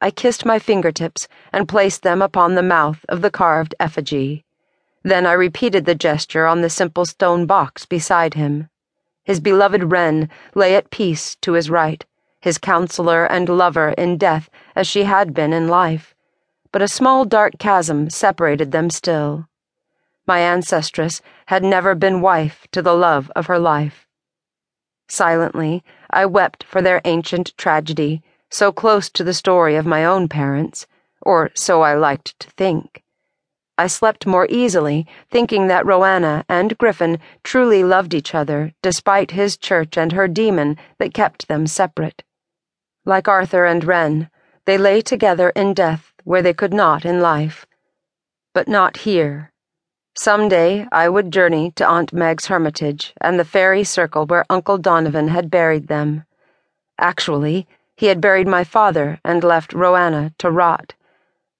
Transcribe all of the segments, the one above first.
I kissed my fingertips and placed them upon the mouth of the carved effigy. Then I repeated the gesture on the simple stone box beside him. His beloved Wren lay at peace to his right, his counselor and lover in death as she had been in life, but a small dark chasm separated them still. My ancestress had never been wife to the love of her life. Silently, I wept for their ancient tragedy so close to the story of my own parents, or so I liked to think. I slept more easily, thinking that Roanna and Griffin truly loved each other, despite his church and her demon that kept them separate. Like Arthur and Wren, they lay together in death where they could not in life. But not here. Some day I would journey to Aunt Meg's hermitage and the fairy circle where Uncle Donovan had buried them. Actually, he had buried my father and left Roanna to rot.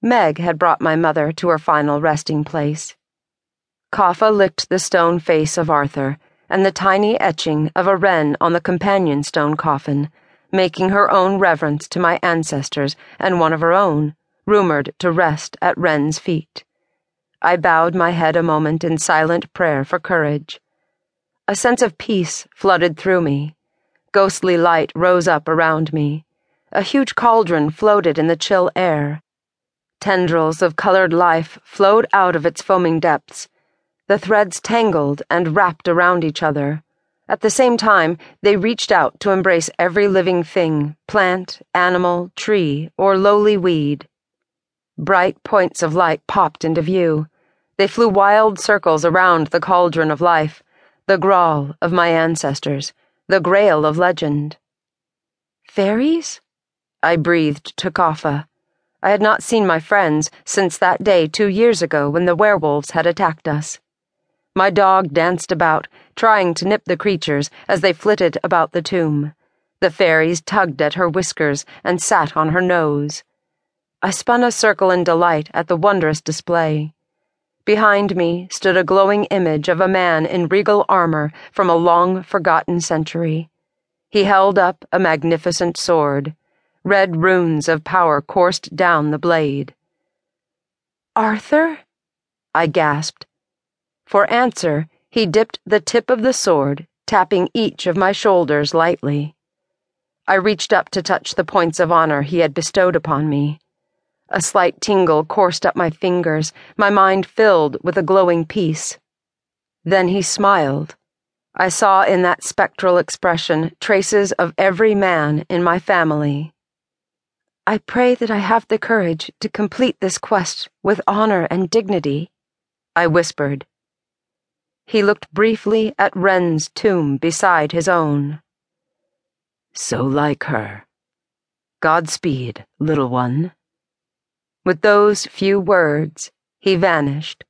Meg had brought my mother to her final resting place. Kaffa licked the stone face of Arthur and the tiny etching of a wren on the companion stone coffin, making her own reverence to my ancestors and one of her own, rumored to rest at Wren's feet. I bowed my head a moment in silent prayer for courage. A sense of peace flooded through me. Ghostly light rose up around me. A huge cauldron floated in the chill air. Tendrils of colored life flowed out of its foaming depths. The threads tangled and wrapped around each other. At the same time, they reached out to embrace every living thing plant, animal, tree, or lowly weed. Bright points of light popped into view. They flew wild circles around the cauldron of life, the Graal of my ancestors, the grail of legend. Fairies? I breathed to Kaffa. I had not seen my friends since that day two years ago when the werewolves had attacked us. My dog danced about, trying to nip the creatures as they flitted about the tomb. The fairies tugged at her whiskers and sat on her nose. I spun a circle in delight at the wondrous display. Behind me stood a glowing image of a man in regal armor from a long forgotten century. He held up a magnificent sword. Red runes of power coursed down the blade. Arthur? I gasped. For answer, he dipped the tip of the sword, tapping each of my shoulders lightly. I reached up to touch the points of honor he had bestowed upon me. A slight tingle coursed up my fingers, my mind filled with a glowing peace. Then he smiled. I saw in that spectral expression traces of every man in my family. I pray that I have the courage to complete this quest with honor and dignity, I whispered. He looked briefly at Wren's tomb beside his own. So like her. Godspeed, little one. With those few words, he vanished.